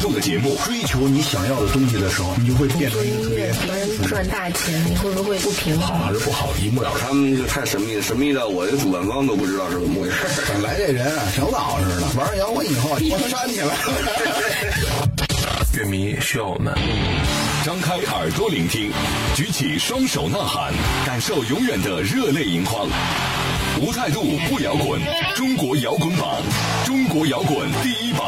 有态度的节目。追求你想要的东西的时候，你就会变成一个特别能赚大钱，你会不会不平衡？好还是不好，一目了然。他们就太神秘了，神秘到我这主办方都不知道是怎么回事。本来这人啊，挺老实的，玩摇滚以后，我煽起来了。乐迷需要我们。张开耳朵聆听，举起双手呐喊，感受永远的热泪盈眶。无态度不摇滚，中国摇滚榜，中国摇滚第一榜。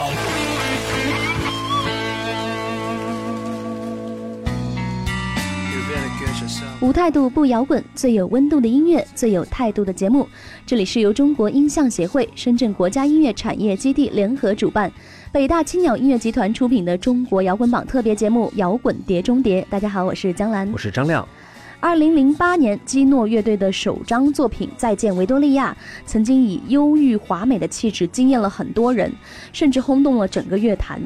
无态度不摇滚，最有温度的音乐，最有态度的节目。这里是由中国音像协会、深圳国家音乐产业基地联合主办，北大青鸟音乐集团出品的中国摇滚榜特别节目《摇滚碟中谍》。大家好，我是江兰，我是张亮。二零零八年，基诺乐队的首张作品《再见维多利亚》曾经以忧郁华美的气质惊艳了很多人，甚至轰动了整个乐坛。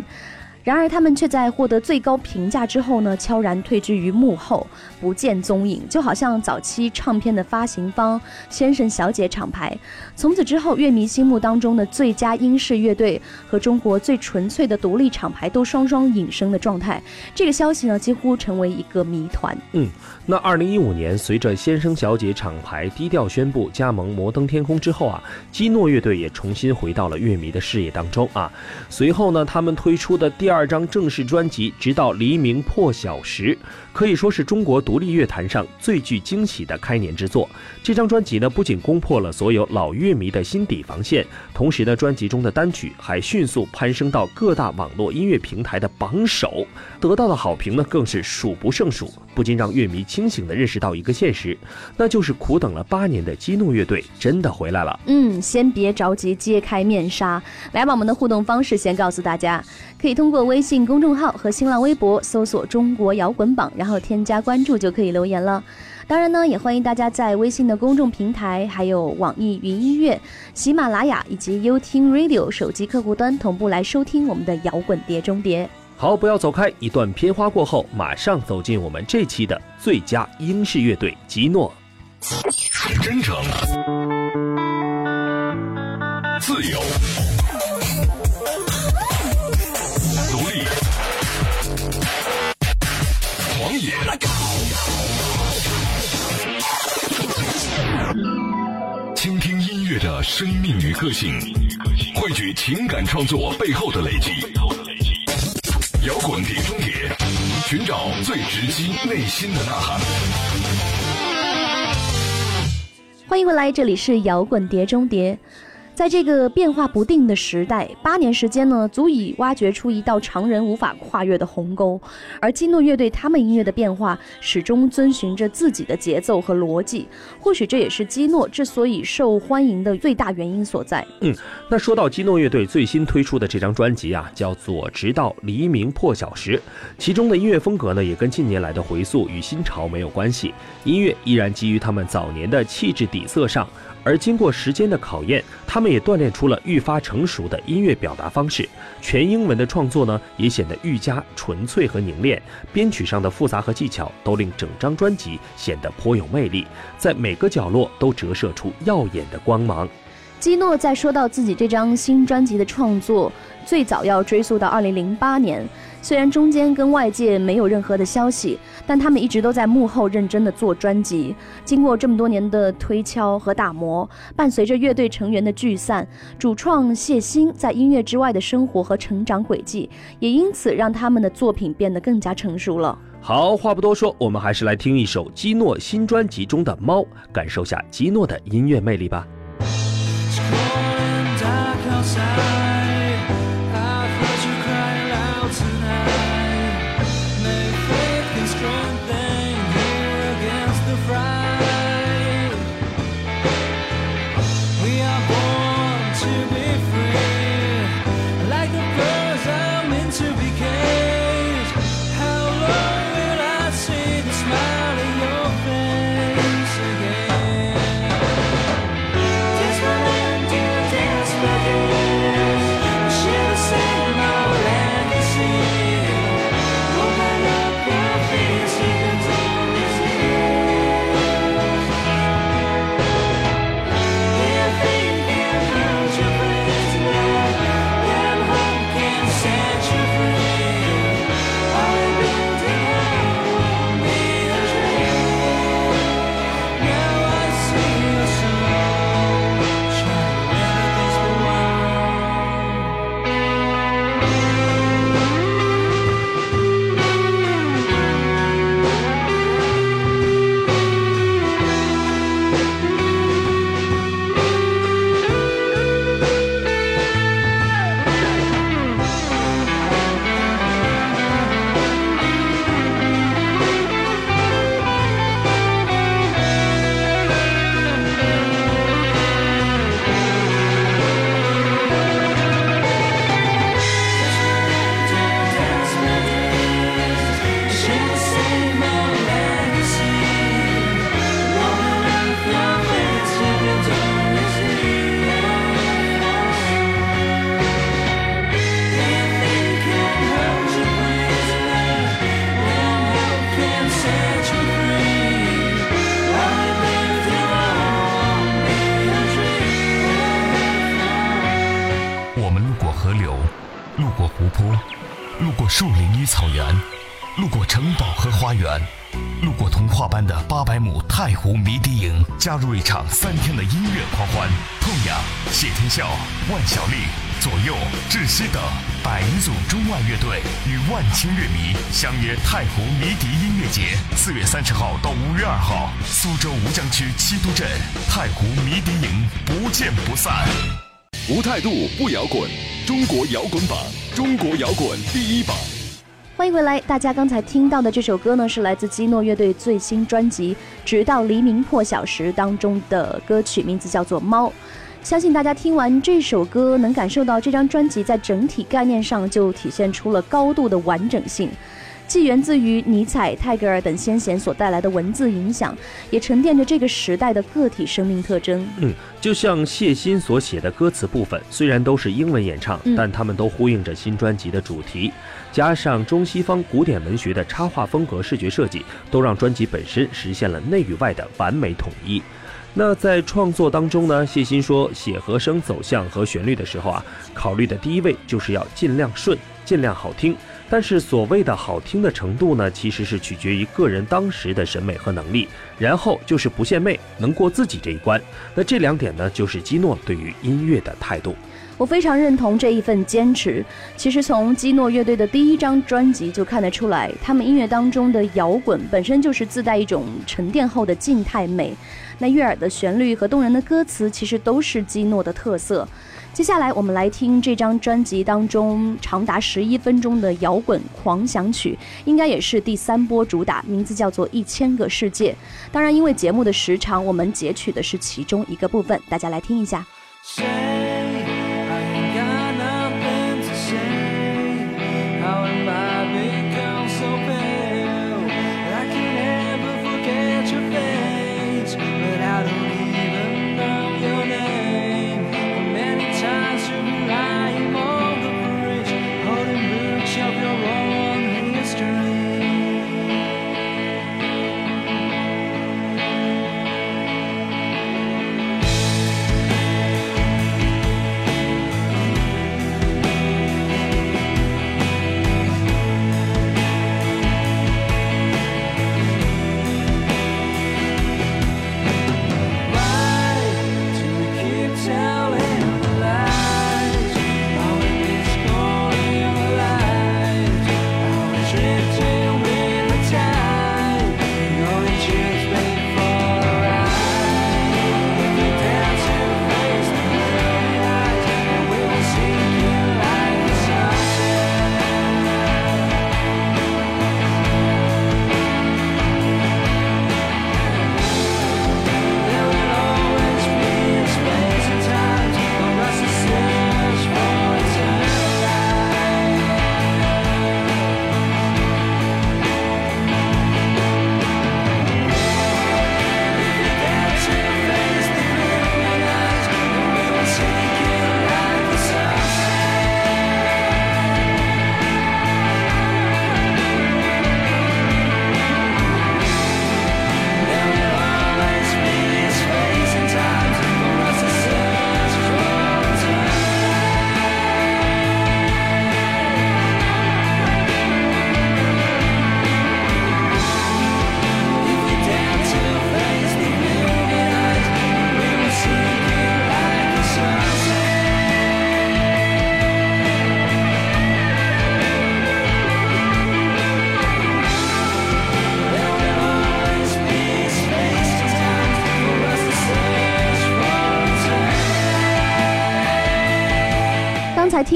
然而，他们却在获得最高评价之后呢，悄然退居于幕后，不见踪影，就好像早期唱片的发行方先生小姐厂牌。从此之后，乐迷心目当中的最佳英式乐队和中国最纯粹的独立厂牌都双双隐身的状态。这个消息呢，几乎成为一个谜团。嗯，那二零一五年，随着先生小姐厂牌低调宣布加盟摩登天空之后啊，基诺乐队也重新回到了乐迷的视野当中啊。随后呢，他们推出的第二。张正式专辑《直到黎明破晓时》，可以说是中国独立乐坛上最具惊喜的开年之作。这张专辑呢，不仅攻破了所有老乐乐迷的心底防线，同时呢，专辑中的单曲还迅速攀升到各大网络音乐平台的榜首，得到的好评呢，更是数不胜数，不禁让乐迷清醒地认识到一个现实，那就是苦等了八年的激怒乐队真的回来了。嗯，先别着急揭开面纱，来把我们的互动方式先告诉大家，可以通过。微信公众号和新浪微博搜索“中国摇滚榜”，然后添加关注就可以留言了。当然呢，也欢迎大家在微信的公众平台、还有网易云音乐、喜马拉雅以及优听 Radio 手机客户端同步来收听我们的摇滚碟中碟。好，不要走开，一段片花过后，马上走进我们这期的最佳英式乐队——基诺。真诚，自由。听音乐的生命与个性，汇聚情感创作背后的累积。摇滚碟中谍，寻找最直击内心的呐喊。欢迎回来，这里是摇滚碟中谍。在这个变化不定的时代，八年时间呢，足以挖掘出一道常人无法跨越的鸿沟。而基诺乐队他们音乐的变化，始终遵循着自己的节奏和逻辑。或许这也是基诺之所以受欢迎的最大原因所在。嗯，那说到基诺乐队最新推出的这张专辑啊，叫做《直到黎明破晓时》，其中的音乐风格呢，也跟近年来的回溯与新潮没有关系，音乐依然基于他们早年的气质底色上。而经过时间的考验，他们也锻炼出了愈发成熟的音乐表达方式。全英文的创作呢，也显得愈加纯粹和凝练。编曲上的复杂和技巧，都令整张专辑显得颇有魅力，在每个角落都折射出耀眼的光芒。基诺在说到自己这张新专辑的创作，最早要追溯到二零零八年。虽然中间跟外界没有任何的消息，但他们一直都在幕后认真的做专辑。经过这么多年的推敲和打磨，伴随着乐队成员的聚散，主创谢欣在音乐之外的生活和成长轨迹，也因此让他们的作品变得更加成熟了。好，话不多说，我们还是来听一首基诺新专辑中的《猫》，感受下基诺的音乐魅力吧。to be 太湖迷笛营，加入一场三天的音乐狂欢。痛仰、谢天笑、万晓利、左右、窒息等百余组中外乐队与万千乐迷相约太湖迷笛音乐节，四月三十号到五月二号，苏州吴江区七都镇太湖迷笛营，不见不散。无态度不摇滚，中国摇滚榜，中国摇滚第一榜。欢迎回来，大家刚才听到的这首歌呢，是来自基诺乐队最新专辑《直到黎明破晓时》当中的歌曲，名字叫做《猫》。相信大家听完这首歌，能感受到这张专辑在整体概念上就体现出了高度的完整性。既源自于尼采、泰戈尔等先贤所带来的文字影响，也沉淀着这个时代的个体生命特征。嗯，就像谢欣所写的歌词部分，虽然都是英文演唱，但他们都呼应着新专辑的主题，加上中西方古典文学的插画风格、视觉设计，都让专辑本身实现了内与外的完美统一。那在创作当中呢，谢欣说，写和声走向和旋律的时候啊，考虑的第一位就是要尽量顺，尽量好听。但是所谓的好听的程度呢，其实是取决于个人当时的审美和能力。然后就是不献媚，能过自己这一关。那这两点呢，就是基诺对于音乐的态度。我非常认同这一份坚持。其实从基诺乐队的第一张专辑就看得出来，他们音乐当中的摇滚本身就是自带一种沉淀后的静态美。那悦耳的旋律和动人的歌词，其实都是基诺的特色。接下来我们来听这张专辑当中长达十一分钟的摇滚狂想曲，应该也是第三波主打，名字叫做《一千个世界》。当然，因为节目的时长，我们截取的是其中一个部分，大家来听一下。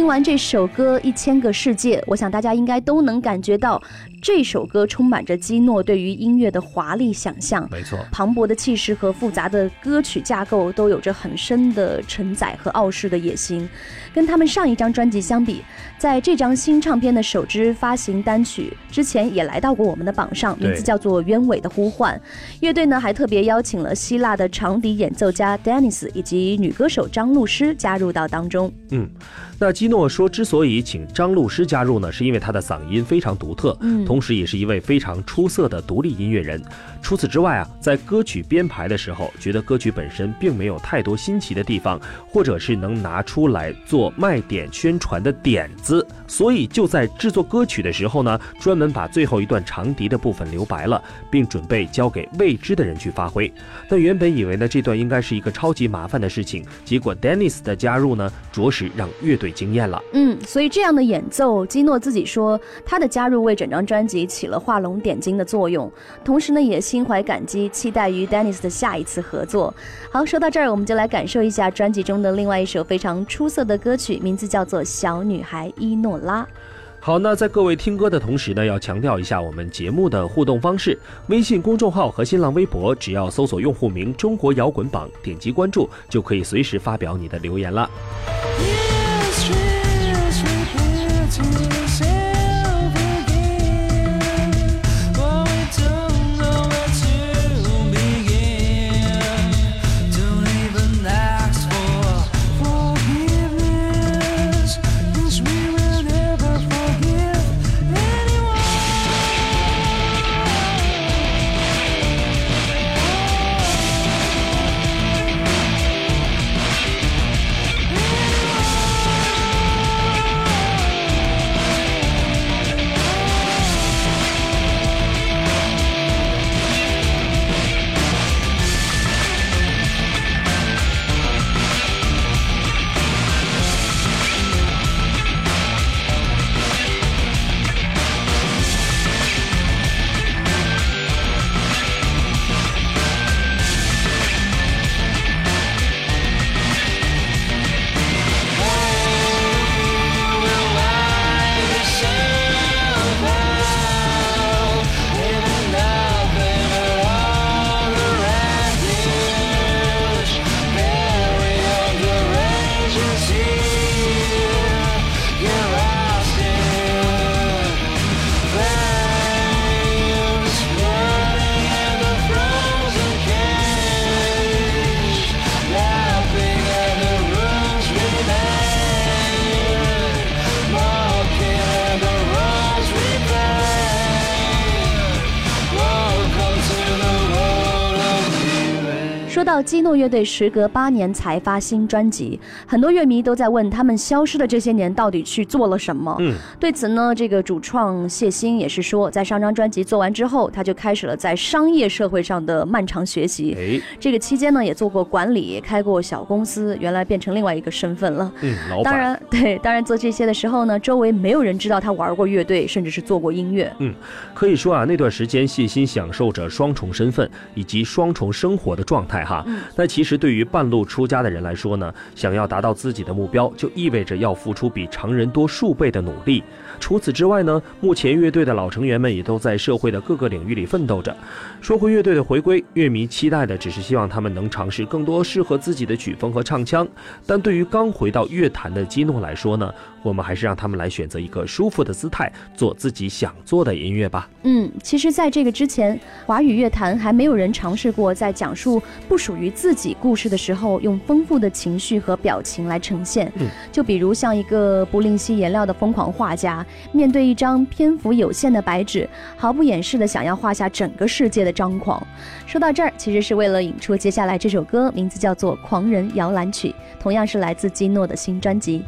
听完这首歌《一千个世界》，我想大家应该都能感觉到。这首歌充满着基诺对于音乐的华丽想象，没错，磅礴的气势和复杂的歌曲架构都有着很深的承载和傲视的野心。跟他们上一张专辑相比，在这张新唱片的首支发行单曲之前也来到过我们的榜上，名字叫做《鸢尾的呼唤》。乐队呢还特别邀请了希腊的长笛演奏家 Dennis 以及女歌手张露诗加入到当中。嗯，那基诺说，之所以请张露诗加入呢，是因为他的嗓音非常独特，嗯同时也是一位非常出色的独立音乐人。除此之外啊，在歌曲编排的时候，觉得歌曲本身并没有太多新奇的地方，或者是能拿出来做卖点宣传的点子，所以就在制作歌曲的时候呢，专门把最后一段长笛的部分留白了，并准备交给未知的人去发挥。那原本以为呢，这段应该是一个超级麻烦的事情，结果 Dennis 的加入呢，着实让乐队惊艳了。嗯，所以这样的演奏，基诺自己说，他的加入为整张专辑起了画龙点睛的作用，同时呢，也心怀感激，期待与 Dennis 的下一次合作。好，说到这儿，我们就来感受一下专辑中的另外一首非常出色的歌曲，名字叫做《小女孩伊诺拉》。好，那在各位听歌的同时呢，要强调一下我们节目的互动方式：微信公众号和新浪微博，只要搜索用户名“中国摇滚榜”，点击关注，就可以随时发表你的留言了。到基诺乐队时隔八年才发新专辑，很多乐迷都在问他们消失的这些年到底去做了什么。嗯，对此呢，这个主创谢欣也是说，在上张专辑做完之后，他就开始了在商业社会上的漫长学习。哎，这个期间呢，也做过管理，开过小公司，原来变成另外一个身份了。嗯，老板。当然，对，当然做这些的时候呢，周围没有人知道他玩过乐队，甚至是做过音乐。嗯可以说啊，那段时间谢欣享受着双重身份以及双重生活的状态哈。那其实对于半路出家的人来说呢，想要达到自己的目标，就意味着要付出比常人多数倍的努力。除此之外呢，目前乐队的老成员们也都在社会的各个领域里奋斗着。说回乐队的回归，乐迷期待的只是希望他们能尝试更多适合自己的曲风和唱腔。但对于刚回到乐坛的基诺来说呢，我们还是让他们来选择一个舒服的姿态，做自己想做的音乐吧。嗯，其实，在这个之前，华语乐坛还没有人尝试过在讲述不属于自己故事的时候，用丰富的情绪和表情来呈现。嗯，就比如像一个不吝惜颜料的疯狂画家，面对一张篇幅有限的白纸，毫不掩饰的想要画下整个世界的张狂。说到这儿，其实是为了引出接下来这首歌，名字叫做《狂人摇篮曲》，同样是来自基诺的新专辑。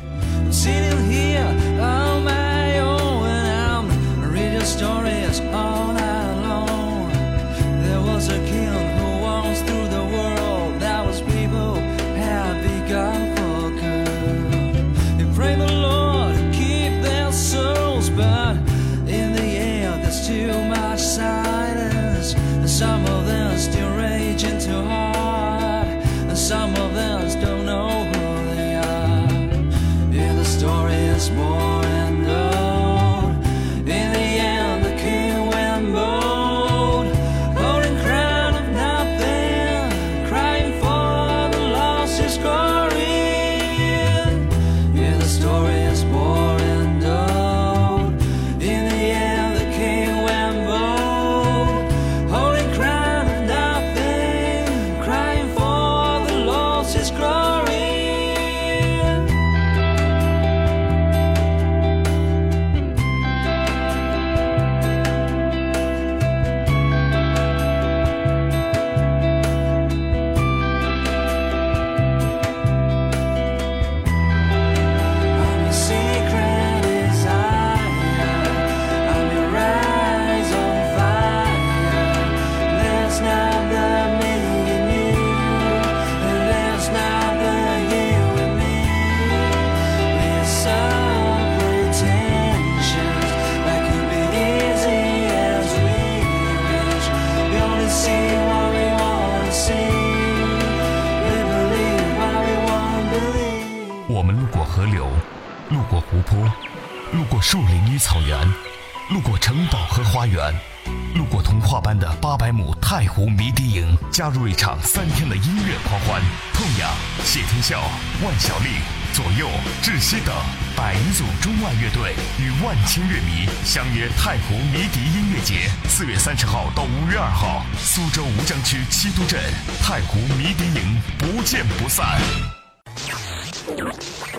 入一场三天的音乐狂欢。痛仰、谢天笑、万晓利、左右、窒息等百余组中外乐队与万千乐迷相约太湖迷笛音乐节，四月三十号到五月二号，苏州吴江区七都镇太湖迷笛营，不见不散。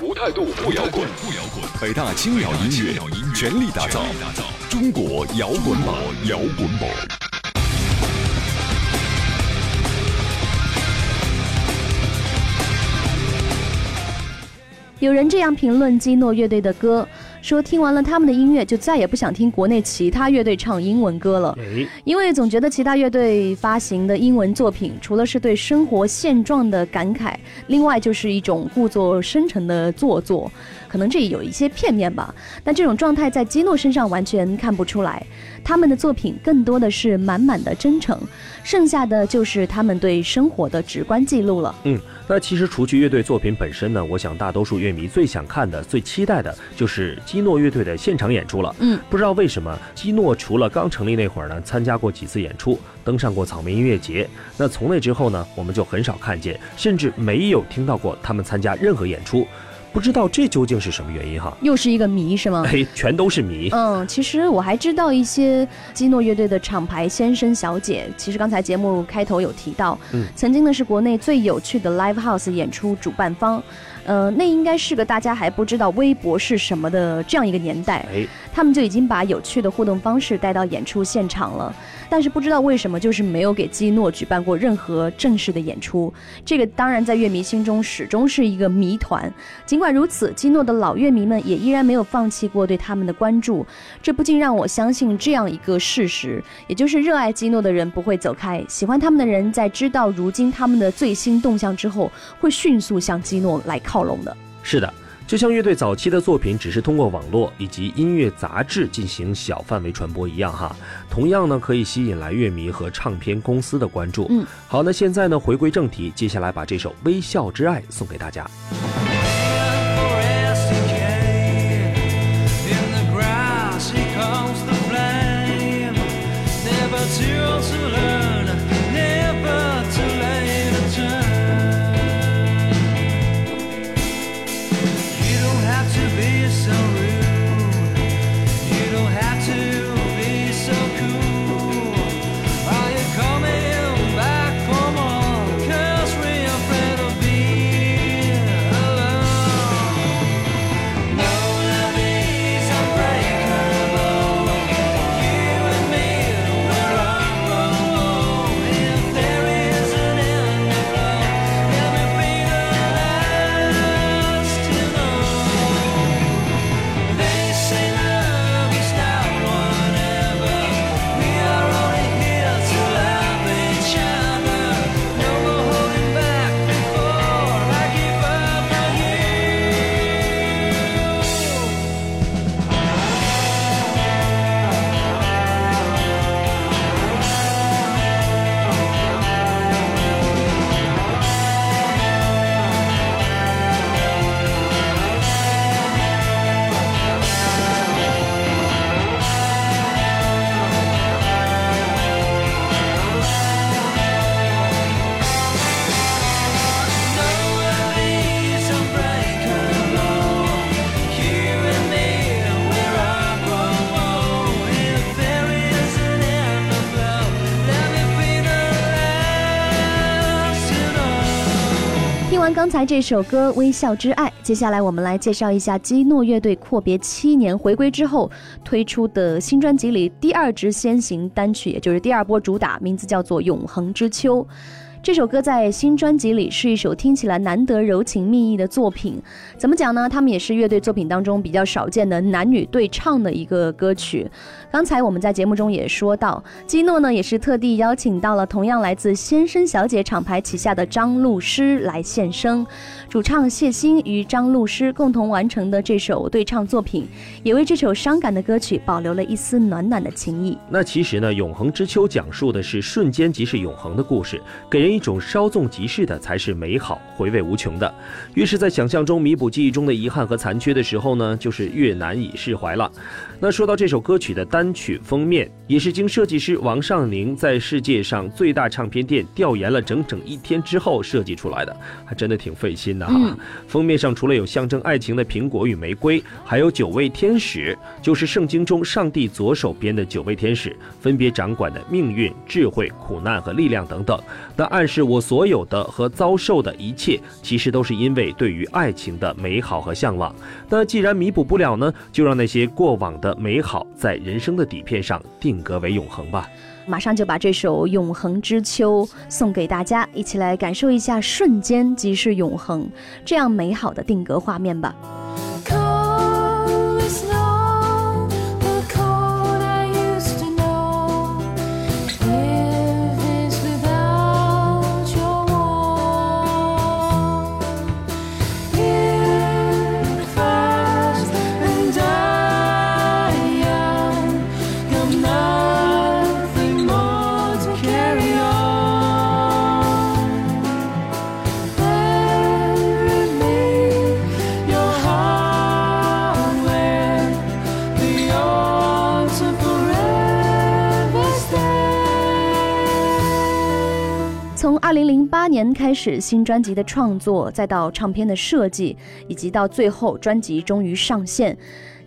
无态度不摇滚，不摇滚。北大青鸟音乐全力打造中国摇滚榜，摇滚榜。有人这样评论基诺乐队的歌，说听完了他们的音乐，就再也不想听国内其他乐队唱英文歌了，哎，因为总觉得其他乐队发行的英文作品，除了是对生活现状的感慨，另外就是一种故作深沉的做作，可能这里有一些片面吧。但这种状态在基诺身上完全看不出来，他们的作品更多的是满满的真诚，剩下的就是他们对生活的直观记录了。嗯，那其实除去乐队作品本身呢，我想大多数乐迷最想看的、最期待的就是基诺乐队的现场演出了。嗯，不知道为什么，基诺除了刚成立那会儿呢，参加过几次演出，登上过草莓音乐节，那从那之后呢，我们就很少看见，甚至没有听到过他们参加任何演出。不知道这究竟是什么原因哈？又是一个谜是吗？哎，全都是谜。嗯，其实我还知道一些基诺乐队的厂牌先生小姐。其实刚才节目开头有提到，嗯曾经呢是国内最有趣的 live house 演出主办方，呃，那应该是个大家还不知道微博是什么的这样一个年代，哎，他们就已经把有趣的互动方式带到演出现场了。但是不知道为什么，就是没有给基诺举办过任何正式的演出。这个当然在乐迷心中始终是一个谜团。尽管如此，基诺的老乐迷们也依然没有放弃过对他们的关注。这不禁让我相信这样一个事实，也就是热爱基诺的人不会走开，喜欢他们的人在知道如今他们的最新动向之后，会迅速向基诺来靠拢的。是的，就像乐队早期的作品只是通过网络以及音乐杂志进行小范围传播一样哈，同样呢可以吸引来乐迷和唱片公司的关注。嗯，好，那现在呢回归正题，接下来把这首《微笑之爱》送给大家。完刚才这首歌《微笑之爱》，接下来我们来介绍一下基诺乐队阔别七年回归之后推出的新专辑里第二支先行单曲，也就是第二波主打，名字叫做《永恒之秋》。这首歌在新专辑里是一首听起来难得柔情蜜意的作品。怎么讲呢？他们也是乐队作品当中比较少见的男女对唱的一个歌曲。刚才我们在节目中也说到，基诺呢也是特地邀请到了同样来自先生小姐厂牌旗下的张露诗来献声。主唱谢欣与张露诗共同完成的这首对唱作品，也为这首伤感的歌曲保留了一丝暖暖的情意。那其实呢，《永恒之秋》讲述的是瞬间即是永恒的故事，给人一种稍纵即逝的才是美好，回味无穷的。越是在想象中弥补记忆中的遗憾和残缺的时候呢，就是越难以释怀了。那说到这首歌曲的单曲封面，也是经设计师王尚宁在世界上最大唱片店调研了整整一天之后设计出来的，还真的挺费心的哈。嗯封面上除了有象征爱情的苹果与玫瑰，还有九位天使，就是圣经中上帝左手边的九位天使，分别掌管的命运、智慧、苦难和力量等等。那暗示我所有的和遭受的一切，其实都是因为对于爱情的美好和向往。那既然弥补不了呢，就让那些过往的美好在人生的底片上定格为永恒吧。马上就把这首《永恒之秋》送给大家，一起来感受一下“瞬间即是永恒”这样美好的定格画面吧。开始，新专辑的创作，再到唱片的设计，以及到最后专辑终于上线。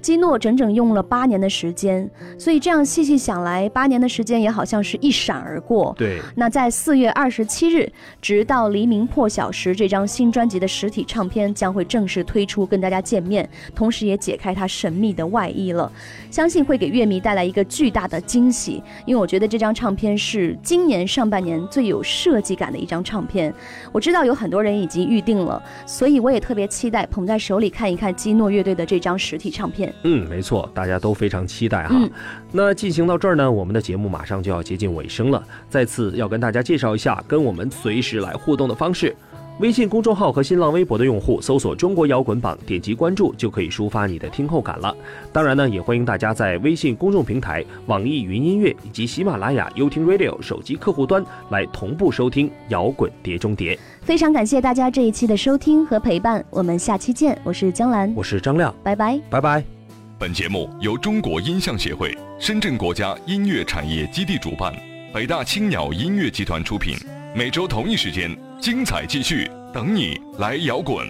基诺整整用了八年的时间，所以这样细细想来，八年的时间也好像是一闪而过。对，那在四月二十七日，直到黎明破晓时，这张新专辑的实体唱片将会正式推出，跟大家见面，同时也解开它神秘的外衣了。相信会给乐迷带来一个巨大的惊喜，因为我觉得这张唱片是今年上半年最有设计感的一张唱片。我知道有很多人已经预定了，所以我也特别期待捧在手里看一看基诺乐队的这张实体唱片。嗯，没错，大家都非常期待哈。嗯那进行到这儿呢，我们的节目马上就要接近尾声了。再次要跟大家介绍一下跟我们随时来互动的方式。微信公众号和新浪微博的用户搜索“中国摇滚榜”，点击关注就可以抒发你的听后感了。当然呢，也欢迎大家在微信公众平台、网易云音乐以及喜马拉雅、优听 Radio 手机客户端来同步收听摇滚碟中谍。非常感谢大家这一期的收听和陪伴，我们下期见。我是江兰，我是张亮，拜拜。拜拜。本节目由中国音像协会、深圳国家音乐产业基地主办，北大青鸟音乐集团出品。每周同一时间，精彩继续，等你来摇滚。